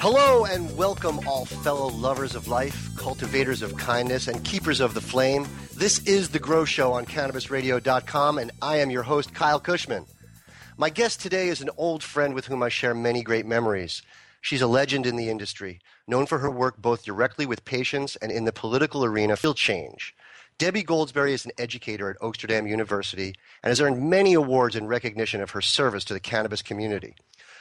Hello and welcome, all fellow lovers of life, cultivators of kindness, and keepers of the flame. This is The Grow Show on CannabisRadio.com, and I am your host, Kyle Kushman. My guest today is an old friend with whom I share many great memories. She's a legend in the industry, known for her work both directly with patients and in the political arena field change. Debby Goldsberry is an educator at Oaksterdam University and has earned many awards in recognition of her service to the cannabis community.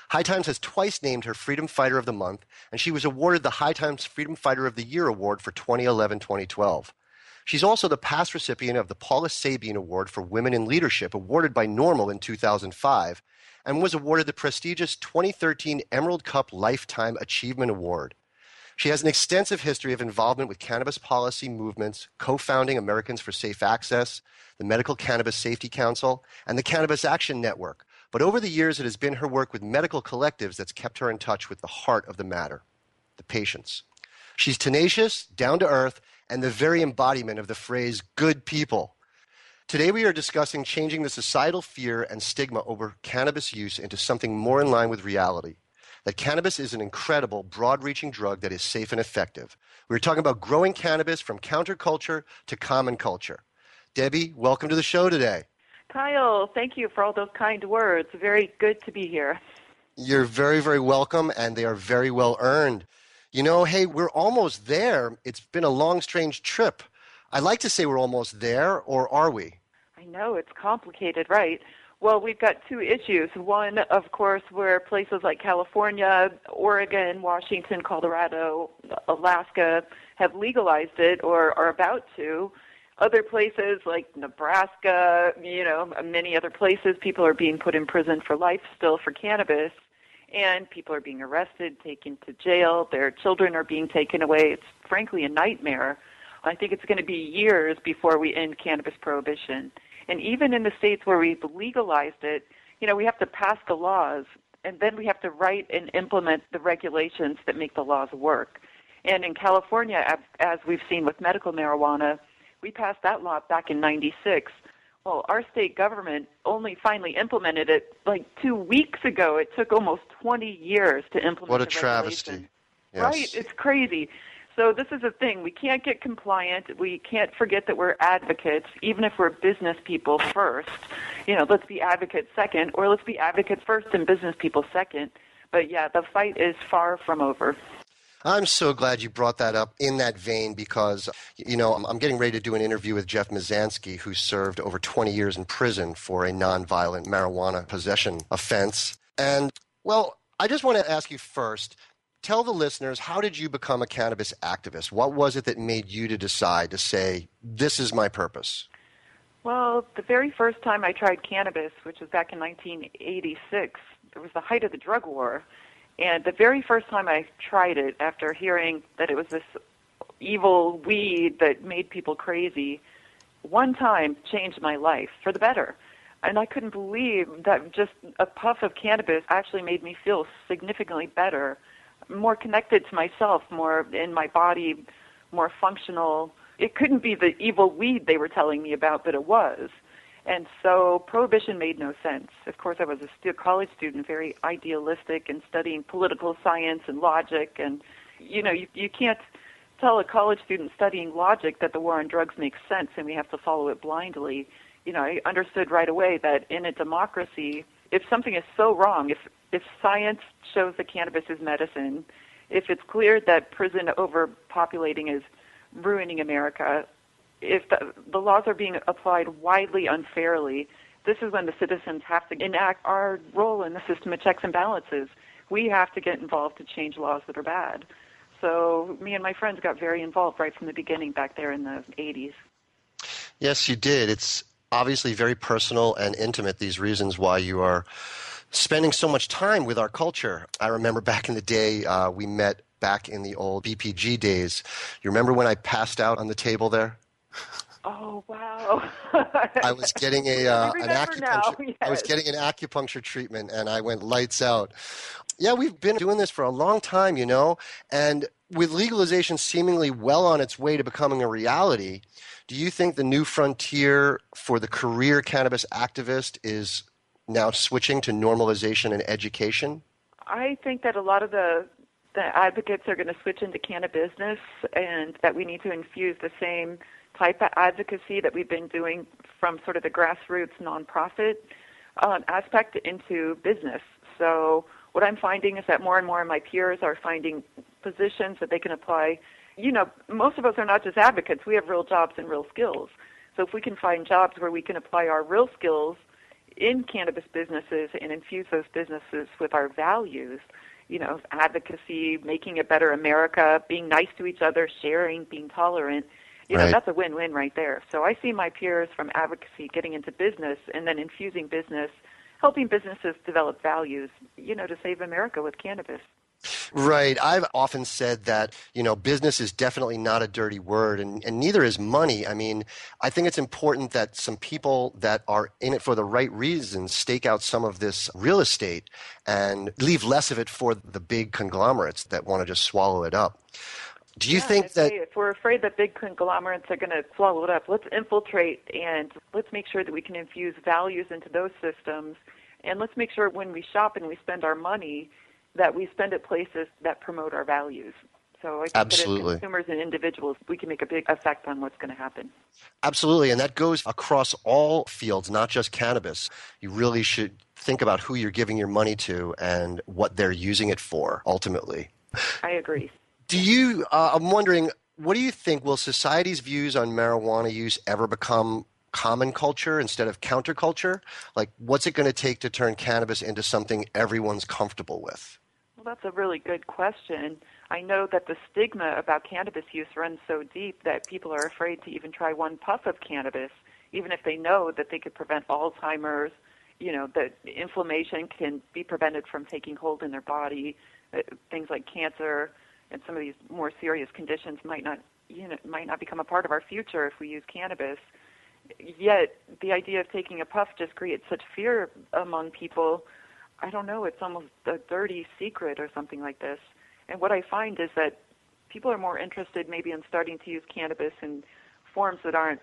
High Times has twice named her Freedom Fighter of the Month, and she was awarded the High Times Freedom Fighter of the Year award for 2011 2012. She's also the past recipient of the Pauline Sabin Award for Women in Leadership, awarded by NORML in 2005, and was awarded the prestigious 2013 Emerald Cup Lifetime Achievement Award. She has an extensive history of involvement with cannabis policy movements, co founding Americans for Safe Access, the Medical Cannabis Safety Council, and the Cannabis Action Network, but over the years, it has been her work with medical collectives that's kept her in touch with the heart of the matter the patients. She's tenacious, down to earth, and the very embodiment of the phrase good people. Today, we are discussing changing the societal fear and stigma over cannabis use into something more in line with reality. That cannabis is an incredible, broad reaching drug that is safe and effective. We're talking about growing cannabis from counterculture to common culture. Debby, welcome to the show today. Kyle, thank you for all those kind words. Very good to be here. You're very, very welcome, and they are very well earned. You know, hey, we're almost there. It's been a long, strange trip. I like to say we're almost there, or are we? I know, it's complicated, right? Well, we've got two issues. One, of course, where places like California, Oregon, Washington, Colorado, Alaska have legalized it or are about to other places like Nebraska, you know, many other places, people are being put in prison for life still for cannabis, and people are being arrested, taken to jail. Their children are being taken away. It's frankly a nightmare. I think it's going to be years before we end cannabis prohibition. And even in the states where we've legalized it, you know, we have to pass the laws, and then we have to write and implement the regulations that make the laws work. And in California, as we've seen with medical marijuana, we passed that law back in 96. Well, our state government only finally implemented it like two weeks ago. It took almost 20 years to implement it. What a travesty. Yes. Right? It's crazy. So this is the thing. We can't get compliant. We can't forget that we're advocates, even if we're business people first. You know, let's be advocates second, or let's be advocates first and business people second. But yeah, the fight is far from over. I'm so glad you brought that up in that vein because, you know, I'm, getting ready to do an interview with Jeff Mizanskey, who served over 20 years in prison for a nonviolent marijuana possession offense. And, well, I just want to ask you first tell the listeners how did you become a cannabis activist? What was it that made you to decide to say, this is my purpose? Well, the very first time I tried cannabis, which was back in 1986, it was the height of the drug war. And the very first time I tried it, after hearing that it was this evil weed that made people crazy, one time changed my life for the better. And I couldn't believe that just a puff of cannabis actually made me feel significantly better, more connected to myself, more in my body, more functional. It couldn't be the evil weed they were telling me about, but it was. And so prohibition made no sense. Of course, I was a college student, very idealistic and studying political science and logic. And, you know, you, you can't tell a college student studying logic that the war on drugs makes sense and we have to follow it blindly. You know, I understood right away that in a democracy, if something is so wrong, if, if science shows that cannabis is medicine, if it's clear that prison overpopulating is ruining America, if the, the laws are being applied widely unfairly, this is when the citizens have to enact our role in the system of checks and balances. We have to get involved to change laws that are bad. So me and my friends got very involved right from the beginning back there in the 80s. Yes, you did. It's obviously very personal and intimate, these reasons why you are spending so much time with our culture. I remember back in the day, uh, we met back in the old BPG days. You remember when I passed out on the table there? Oh wow! I was getting a uh, an acupuncture. Yes. I was getting an acupuncture treatment, and I went lights out. Yeah, we've been doing this for a long time, you know, and with legalization seemingly well on its way to becoming a reality, do you think the new frontier for the career cannabis activist is now switching to normalization and education? I think that a lot of the the advocates are going to switch into cannabis business, and that we need to infuse the same type of advocacy that we've been doing from sort of the grassroots nonprofit um, aspect into business. So what I'm finding is that more and more of my peers are finding positions that they can apply. You know, most of us are not just advocates. We have real jobs and real skills. So if we can find jobs where we can apply our real skills in cannabis businesses and infuse those businesses with our values, you know, advocacy, making a better America, being nice to each other, sharing, being tolerant, you know, Right. that's a win-win right there. So I see my peers from advocacy getting into business and then infusing business, helping businesses develop values, you know, to save America with cannabis. Right. I've often said that, you know, business is definitely not a dirty word and, and neither is money. I mean, I think it's important that some people that are in it for the right reasons stake out some of this real estate and leave less of it for the big conglomerates that want to just swallow it up. Do you Yeah, think that if we're afraid that big conglomerates are going to swallow it up, let's infiltrate and let's make sure that we can infuse values into those systems, and let's make sure when we shop and we spend our money that we spend at places that promote our values. So I think Absolutely. that as consumers and individuals, we can make a big effect on what's going to happen. Absolutely, and that goes across all fields, not just cannabis. You really should think about who you're giving your money to and what they're using it for ultimately. I agree. Do you, uh, I'm wondering, what do you think? Will society's views on marijuana use ever become common culture instead of counterculture? Like, what's it going to take to turn cannabis into something everyone's comfortable with? Well, that's a really good question. I know that the stigma about cannabis use runs so deep that people are afraid to even try one puff of cannabis, even if they know that they could prevent Alzheimer's, you know, that inflammation can be prevented from taking hold in their body, uh, things like cancer and some of these more serious conditions might not, you know, might not become a part of our future if we use cannabis. Yet the idea of taking a puff just creates such fear among people I don't know, it's almost a dirty secret or something like this. And what I find is that people are more interested maybe in starting to use cannabis in forms that aren't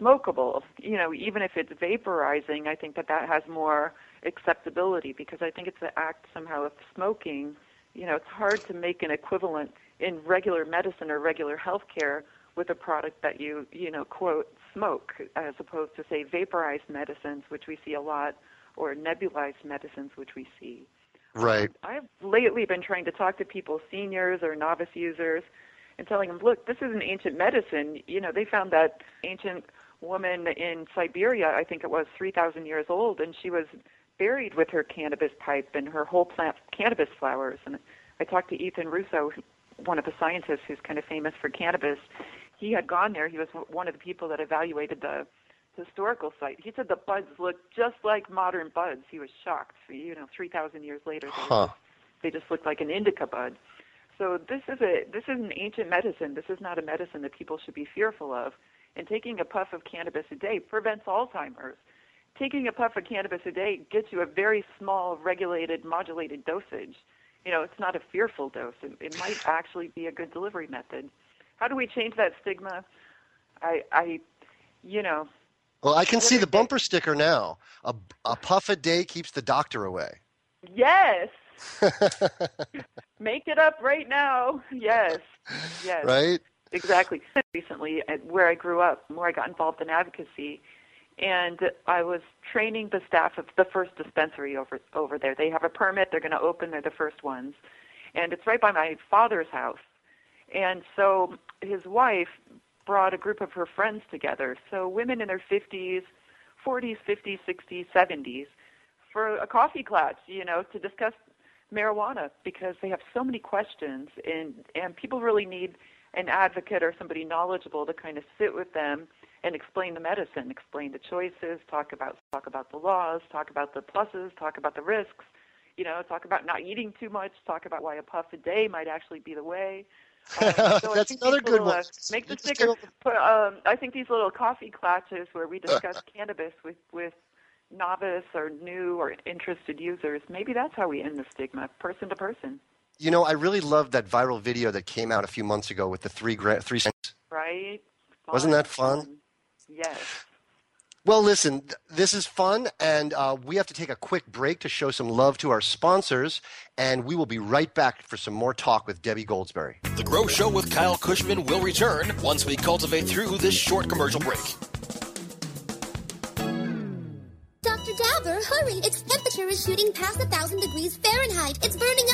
smokable. You know, even if it's vaporizing, I think that that has more acceptability because I think it's the act somehow of smoking. You know, it's hard to make an equivalent in regular medicine or regular healthcare with a product that you, you know, quote, smoke, as opposed to, say, vaporized medicines, which we see a lot, or nebulized medicines, which we see. Right. Um, I've lately been trying to talk to people, seniors or novice users, and telling them, look, this is an ancient medicine. You know, they found that ancient woman in Siberia, I think it was 3,000 years old, and she was buried with her cannabis pipe and her whole plant cannabis flowers. And I talked to Ethan Russo, one of the scientists who's kind of famous for cannabis. He had gone there. He was one of the people that evaluated the historical site. He said the buds looked just like modern buds. He was shocked. You know, 3,000 years later, they, Huh. just, they just looked like an indica bud. So this is a this is an ancient medicine. This is not a medicine that people should be fearful of. And taking a puff of cannabis a day prevents Alzheimer's. Taking a puff of cannabis a day gets you a very small, regulated, modulated dosage. You know, it's not a fearful dose. It, it might actually be a good delivery method. How do we change that stigma? I, I, you know, Well, I can see the What is it? bumper sticker now. A, a puff a day keeps the doctor away. yes. Make it up right now. Yes. Yes. right? Exactly. Recently, uh, where I grew up, where I got involved in advocacy, and I was training the staff of the first dispensary over over there. They have a permit. They're going to open. They're the first ones, and it's right by my father's house. And so his wife brought a group of her friends together. So women in their 50s, 40s, 50s, 60s, 70s, for a coffee clutch, you know, to discuss marijuana because they have so many questions and and people really need an advocate or somebody knowledgeable to kind of sit with them and explain the medicine, explain the choices, talk about talk about the laws, talk about the pluses, talk about the risks. you know, talk about not eating too much, talk about why a puff a day might actually be the way. Um, so That's another good little, one. Uh, make the sticker. Put, um, I think these little coffee classes where we discuss cannabis with with novice or new or interested users. Maybe that's how we end the stigma, person to person, You know, I really loved that viral video that came out a few months ago with the three gra- three. cents. right? Wasn't that fun? Yes. Well, listen, th- this is fun, and uh, we have to take a quick break to show some love to our sponsors, and we will be right back for some more talk with Debby Goldsberry. The Grow Show with Kyle Kushman will return once we cultivate through this short commercial break. Dr. Dabber, hurry! Its temperature is shooting past a thousand degrees Fahrenheit. It's burning up.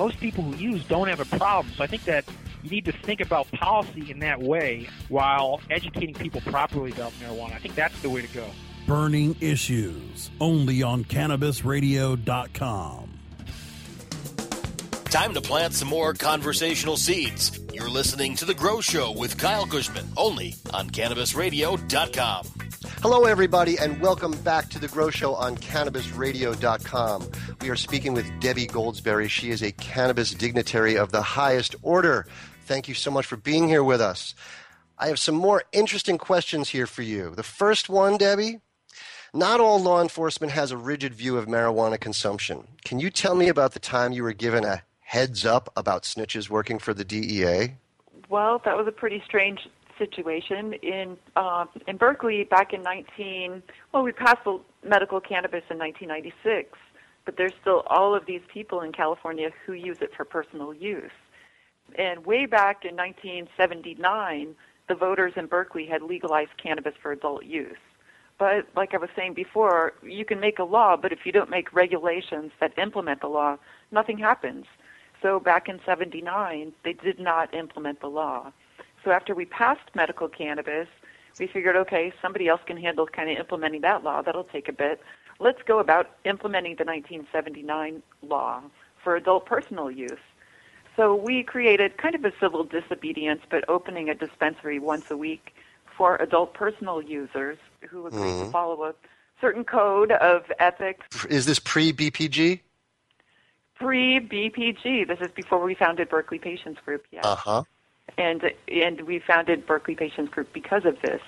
most people who use don't have a problem. So I think that you need to think about policy in that way while educating people properly about marijuana. I think that's the way to go. Burning Issues, only on CannabisRadio.com. Time to plant some more conversational seeds. You're listening to The Grow Show with Kyle Kushman, only on CannabisRadio.com. Hello, everybody, and welcome back to the Grow Show on CannabisRadio.com. We are speaking with Debby Goldsberry. She is a cannabis dignitary of the highest order. Thank you so much for being here with us. I have some more interesting questions here for you. The first one, Debby. Not all law enforcement has a rigid view of marijuana consumption. Can you tell me about the time you were given a heads up about snitches working for the DEA? Well, that was a pretty strange situation in uh, in Berkeley back in 19. Well, we passed the medical cannabis in 1996, but there's still all of these people in California who use it for personal use. And way back in 1979, the voters in Berkeley had legalized cannabis for adult use. But like I was saying before, you can make a law, but if you don't make regulations that implement the law, nothing happens. So back in 79, they did not implement the law. So after we passed medical cannabis, we figured, okay, somebody else can handle kind of implementing that law. That'll take a bit. Let's go about implementing the 1979 law for adult personal use. So we created kind of a civil disobedience, but opening a dispensary once a week for adult personal users who agreed to follow a certain code of ethics Is this pre BPG? pre BPG. This is before we founded Berkeley Patients Group. Yes. Uh huh. And and we founded Berkeley Patients Group because of this.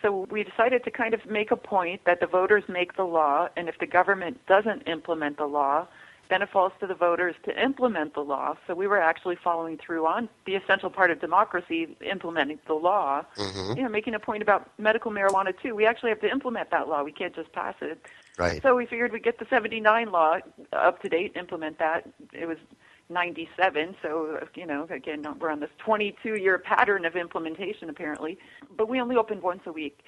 So we decided to kind of make a point that the voters make the law, and if the government doesn't implement the law, then it falls to the voters to implement the law. So we were actually following through on the essential part of democracy, implementing the law. Mm-hmm. You know, making a point about medical marijuana too. We actually have to implement that law. We can't just pass it. Right. So we figured we'd get the 79 law up to date, implement that. It was 97, so, you know, again, we're on this 22 year pattern of implementation apparently. But we only opened once a week.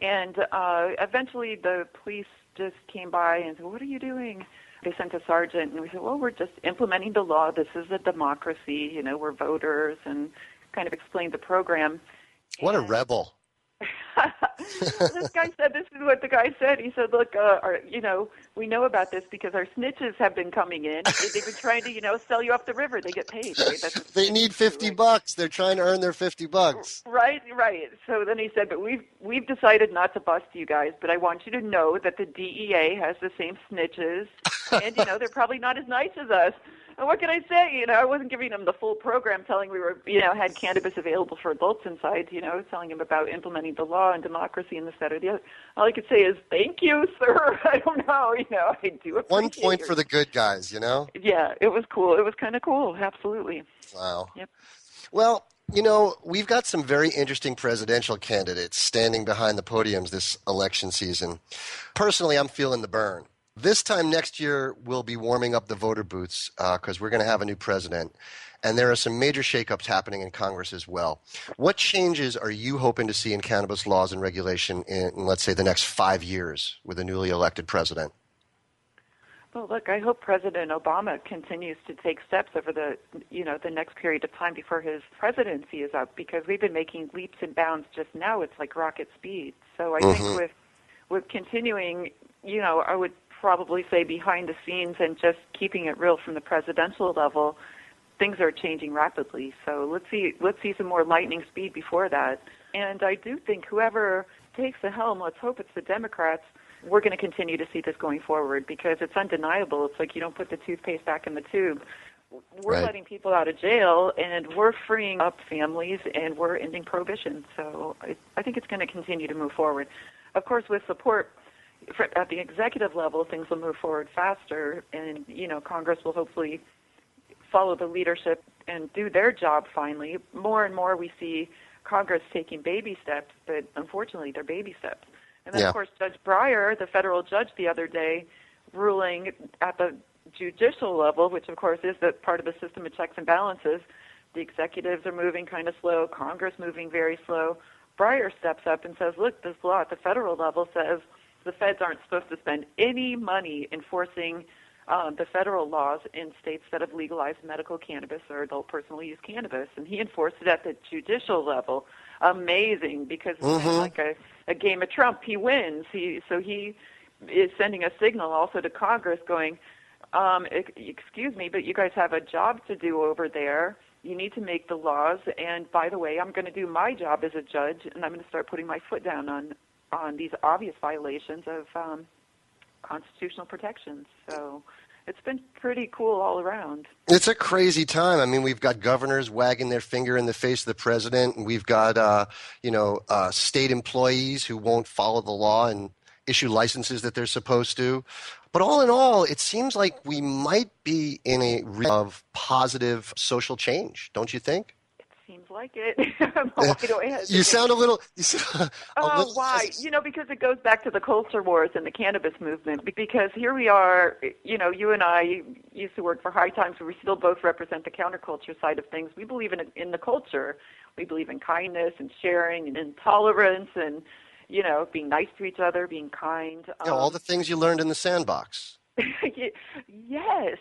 And uh, eventually the police just came by and said, What are you doing? They sent a sergeant, and we said, Well, we're just implementing the law. This is a democracy. You know, we're voters, and kind of explained the program. What a rebel. This guy said this is what the guy said. He said, "Look, uh, our, you know, we know about this because our snitches have been coming in. They've been trying to, you know, sell you off the river. They get paid. Right? They need do, fifty right? bucks. They're trying to earn their fifty bucks. Right, right. So then he said, "But we've we've decided not to bust you guys, but I want you to know that the DEA has the same snitches, and you know they're probably not as nice as us." And what can I say? You know, I wasn't giving him the full program, telling we were, you know, had cannabis available for adults inside. You know, telling him about implementing the law and democracy and this, that, or the other. All I could say is, "Thank you, sir." I don't know. You know, I do appreciate One point your- for the good guys, you know. Yeah, it was cool. It was kind of cool. Absolutely. Wow. Yep. Well, you know, we've got some very interesting presidential candidates standing behind the podiums this election season. Personally, I'm feeling the burn. This time next year, we'll be warming up the voter booths because we're going to have a new president. And there are some major shakeups happening in Congress as well. What changes are you hoping to see in cannabis laws and regulation in, let's say, the next five years with a newly elected president? Well, look, I hope President Obama continues to take steps over the, you know, the next period of time before his presidency is up because we've been making leaps and bounds just now. It's like rocket speed. So I Mhm. think with with continuing, you know, I would probably say behind the scenes and just keeping it real from the presidential level, things are changing rapidly. So let's see let's see some more lightning speed before that. And I do think whoever takes the helm, let's hope it's the Democrats, we're going to continue to see this going forward because it's undeniable. It's like you don't put the toothpaste back in the tube. We're Right. letting people out of jail and we're freeing up families and we're ending prohibition. So I, I think it's going to continue to move forward. Of course, with support for, at the executive level, things will move forward faster, and you know Congress will hopefully follow the leadership and do their job finally. More and more, we see Congress taking baby steps, but unfortunately, they're baby steps. And then, Yeah. of course, Judge Breyer, the federal judge the other day, ruling at the judicial level, which of course is the part of the system of checks and balances. The executives are moving kind of slow, Congress moving very slow. Breyer steps up and says, "Look, this law at the federal level says the feds aren't supposed to spend any money enforcing um, the federal laws in states that have legalized medical cannabis or adult personal use cannabis, and he enforced it at the judicial level. Amazing, because it's Mhm. like a, a game of Trump. He wins. He so he is sending a signal also to Congress, going, um, "Excuse me, but you guys have a job to do over there." You need to make the laws, and by the way, I'm going to do my job as a judge, and I'm going to start putting my foot down on on these obvious violations of um, constitutional protections. So it's been pretty cool all around. It's a crazy time. I mean, we've got governors wagging their finger in the face of the president, and we've got, uh, you know, uh, state employees who won't follow the law and issue licenses that they're supposed to. But all in all, it seems like we might be in a of positive social change, don't you think? Seems like it. why do I hesitate? You sound a little. You sound a Oh, little why? You know, because it goes back to the culture wars and the cannabis movement. Because here we are, you know, you and I used to work for High Times, where we still both represent the counterculture side of things. We believe in in the culture. We believe in kindness and sharing and intolerance and, you know, being nice to each other, being kind. You know, all Um, the things you learned in the sandbox. yes.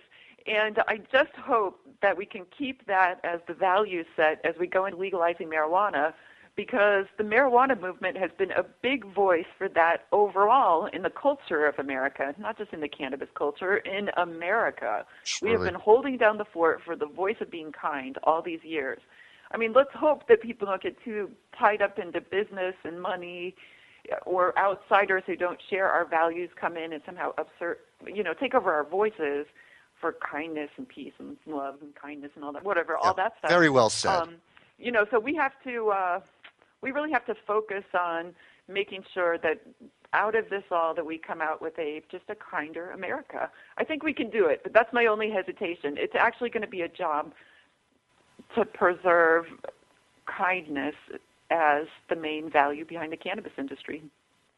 And I just hope that we can keep that as the value set as we go into legalizing marijuana because the marijuana movement has been a big voice for that overall in the culture of America, not just in the cannabis culture, in America. We have been holding down the fort for the voice of being kind all these years. I mean, let's hope that people don't get too tied up into business and money or outsiders who don't share our values come in and somehow absurd, you know, take over our voices for kindness and peace and love and kindness and all that, whatever, all that stuff. Very well said. Um, you know, so we have to, uh, we really have to focus on making sure that out of this all that we come out with a just a kinder America. I think we can do it, but that's my only hesitation. It's actually going to be a job to preserve kindness as the main value behind the cannabis industry.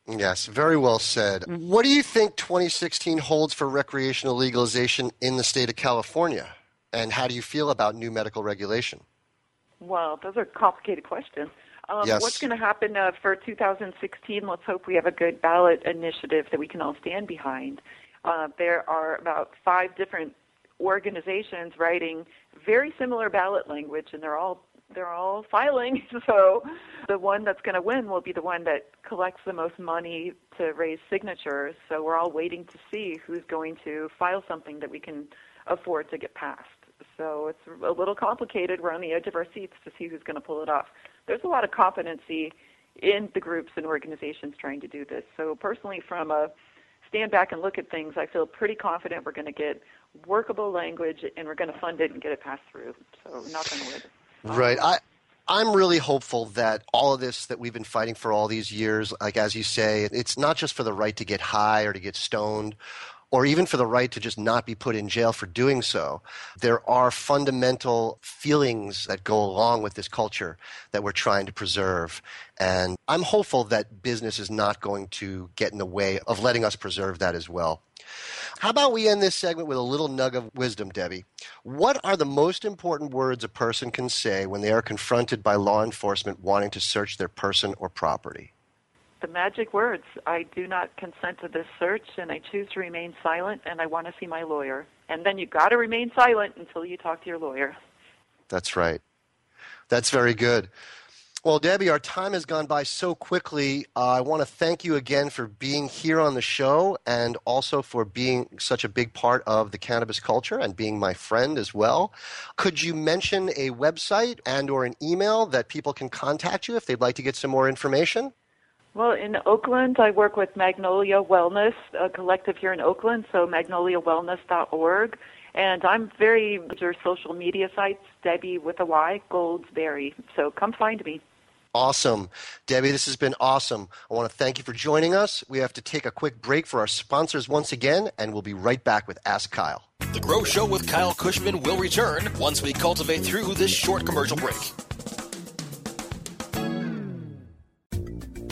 Yes, very well said. What do you think 2016 holds for recreational legalization in the state of California? And how do you feel about new medical regulation? Well, those are complicated questions. Um, Yes. What's going to happen uh, for 2016? Let's hope we have a good ballot initiative that we can all stand behind. Uh, there are about five different organizations writing very similar ballot language, and they're all they're all filing. So the one that's going to win will be the one that collects the most money to raise signatures. So we're all waiting to see who's going to file something that we can afford to get passed. So it's a little complicated. We're on the edge of our seats to see who's going to pull it off. There's a lot of competency in the groups and organizations trying to do this. So personally, from a stand back and look at things, I feel pretty confident we're going to get workable language and we're going to fund it and get it passed through. So knock on wood. Right. I I'm really hopeful that all of this that we've been fighting for all these years, like as you say, it's not just for the right to get high or to get stoned or even for the right to just not be put in jail for doing so. There are fundamental feelings that go along with this culture that we're trying to preserve. And I'm hopeful that business is not going to get in the way of letting us preserve that as well. How about we end this segment with a little nug of wisdom, Debby? What are the most important words a person can say when they are confronted by law enforcement wanting to search their person or property? The magic words I do not consent to this search and I choose to remain silent and I want to see my lawyer. And then you've got to remain silent until you talk to your lawyer. That's right. That's very good. Well, Debby, our time has gone by so quickly. Uh, I want to thank you again for being here on the show and also for being such a big part of the cannabis culture and being my friend as well. Could you mention a website and or an email that people can contact you if they'd like to get some more information? Well, in Oakland, I work with Magnolia Wellness, a collective here in Oakland, so magnoliawellness.org. And I'm very your social media sites, Debby with a Y, Goldsberry. So come find me. Awesome. Debby, this has been awesome. I want to thank you for joining us. We have to take a quick break for our sponsors once again, and we'll be right back with Ask Kyle. The Grow Show with Kyle Kushman will return once we cultivate through this short commercial break.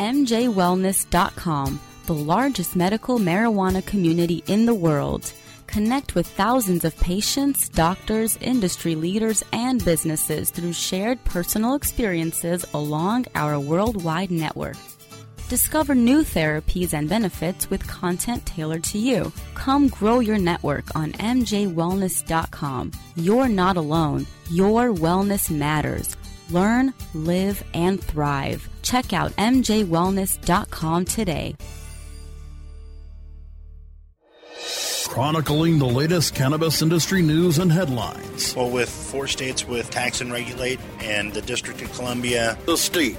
MJWellness.com, the largest medical marijuana community in the world Connect with thousands of patients, doctors, industry leaders, and businesses through shared personal experiences along our worldwide network. Discover new therapies and benefits with content tailored to you. Come grow your network on MJWellness.com. You're not alone. Your wellness matters. Learn, live, and thrive. Check out MJWellness.com today. chronicling the latest cannabis industry news and headlines. Well, with four states with tax and regulate and the District of Columbia, the state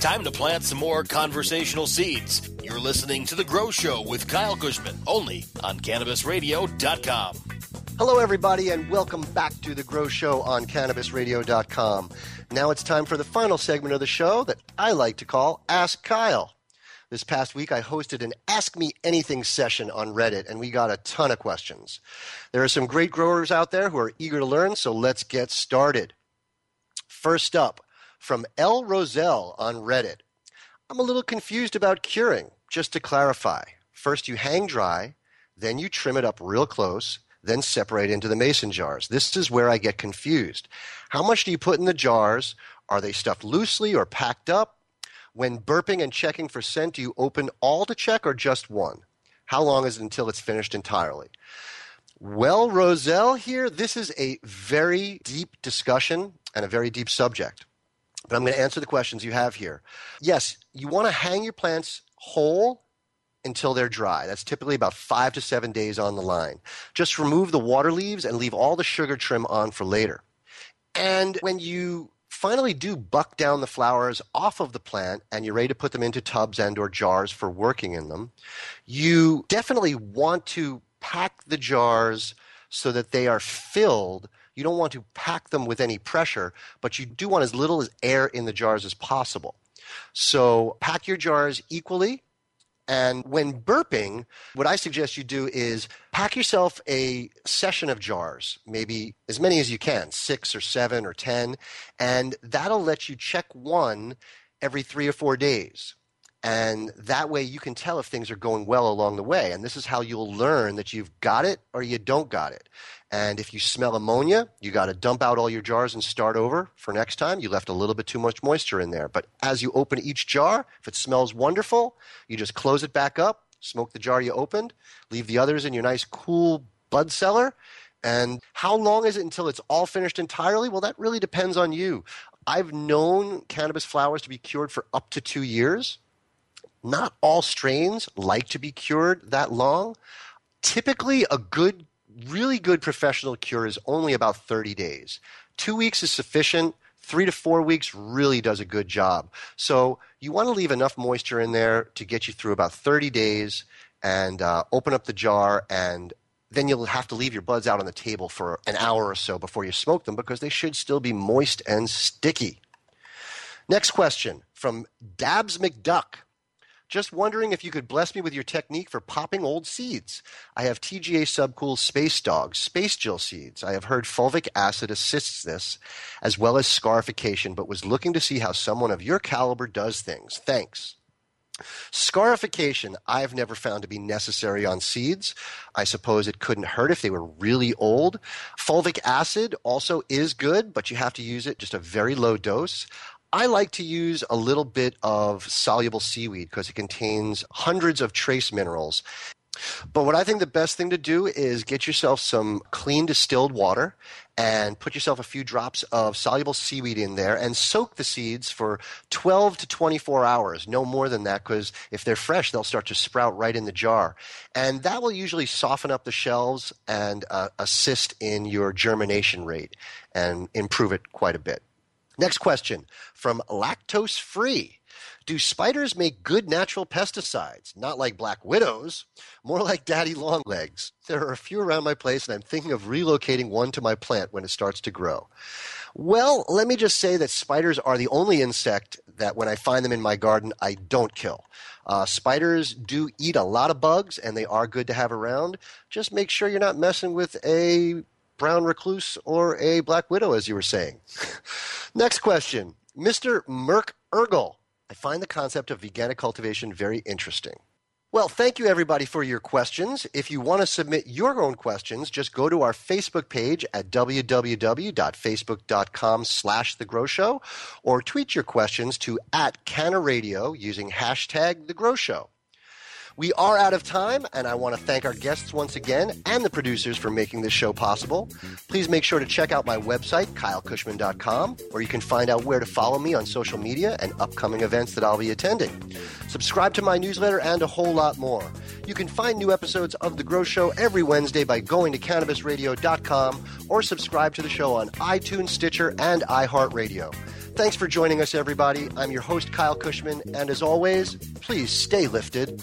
Time to plant some more conversational seeds. You're listening to The Grow Show with Kyle Kushman, only on CannabisRadio.com. Hello, everybody, and welcome back to The Grow Show on CannabisRadio.com. Now it's time for the final segment of the show that I like to call Ask Kyle. This past week, I hosted an Ask Me Anything session on Reddit, and we got a ton of questions. There are some great growers out there who are eager to learn, so let's get started. First up, from L. Roselle on Reddit. I'm a little confused about curing. Just to clarify, first you hang dry, then you trim it up real close, then separate into the mason jars. This is where I get confused. How much do you put in the jars? Are they stuffed loosely or packed up? When burping and checking for scent, do you open all to check or just one? How long is it until it's finished entirely? Well, Roselle, here, this is a very deep discussion and a very deep subject. But I'm going to answer the questions you have here. Yes, you want to hang your plants whole until they're dry. That's typically about five to seven days on the line. Just remove the water leaves and leave all the sugar trim on for later. And when you finally do buck down the flowers off of the plant and you're ready to put them into tubs and or jars for working in them, you definitely want to pack the jars so that they are filled. You don't want to pack them with any pressure, but you do want as little as air in the jars as possible. So pack your jars equally. And when burping, what I suggest you do is pack yourself a session of jars, maybe as many as you can, six or seven or 10, and that'll let you check one every three or four days. And that way you can tell if things are going well along the way. And this is how you'll learn that you've got it or you don't got it. And if you smell ammonia, you got to dump out all your jars and start over for next time. You left a little bit too much moisture in there. But as you open each jar, if it smells wonderful, you just close it back up, smoke the jar you opened, leave the others in your nice cool bud cellar. And how long is it until it's all finished entirely? Well, that really depends on you. I've known cannabis flowers to be cured for up to two years. Not all strains like to be cured that long. Typically, a good, really good professional cure is only about 30 days. Two weeks is sufficient. Three to four weeks really does a good job. So you want to leave enough moisture in there to get you through about 30 days and uh, open up the jar and then you'll have to leave your buds out on the table for an hour or so before you smoke them because they should still be moist and sticky. Next question from Dabs McDuck. Just wondering if you could bless me with your technique for popping old seeds. I have TGA Subcool Space Dogs, Space Jill seeds. I have heard fulvic acid assists this, as well as scarification, but was looking to see how someone of your caliber does things. Thanks. Scarification, I've never found to be necessary on seeds. I suppose it couldn't hurt if they were really old. Fulvic acid also is good, but you have to use it just a very low dose. I like to use a little bit of soluble seaweed because it contains hundreds of trace minerals. But what I think the best thing to do is get yourself some clean distilled water and put yourself a few drops of soluble seaweed in there and soak the seeds for 12 to 24 hours, no more than that, because if they're fresh, they'll start to sprout right in the jar. And that will usually soften up the shells and uh, assist in your germination rate and improve it quite a bit. Next question from Lactose Free. Do spiders make good natural pesticides? Not like black widows, more like daddy longlegs. There are a few around my place, and I'm thinking of relocating one to my plant when it starts to grow. Well, let me just say that spiders are the only insect that when I find them in my garden, I don't kill. Uh, spiders do eat a lot of bugs, and they are good to have around. Just make sure you're not messing with a brown recluse or a black widow, as you were saying. Next question. Mr. Merck Ergel. I find the concept of veganic cultivation very interesting. Well, thank you everybody for your questions. If you want to submit your own questions, just go to our Facebook page at www.facebook.com slash The Grow Show or tweet your questions to at Canna Radio using hashtag The Grow Show. We are out of time, and I want to thank our guests once again and the producers for making this show possible. Please make sure to check out my website, kylekushman.com, where you can find out where to follow me on social media and upcoming events that I'll be attending. Subscribe to my newsletter and a whole lot more. You can find new episodes of The Grow Show every Wednesday by going to cannabisradio.com or subscribe to the show on iTunes, Stitcher, and iHeartRadio. Thanks for joining us, everybody. I'm your host, Kyle Kushman, and as always, please stay lifted.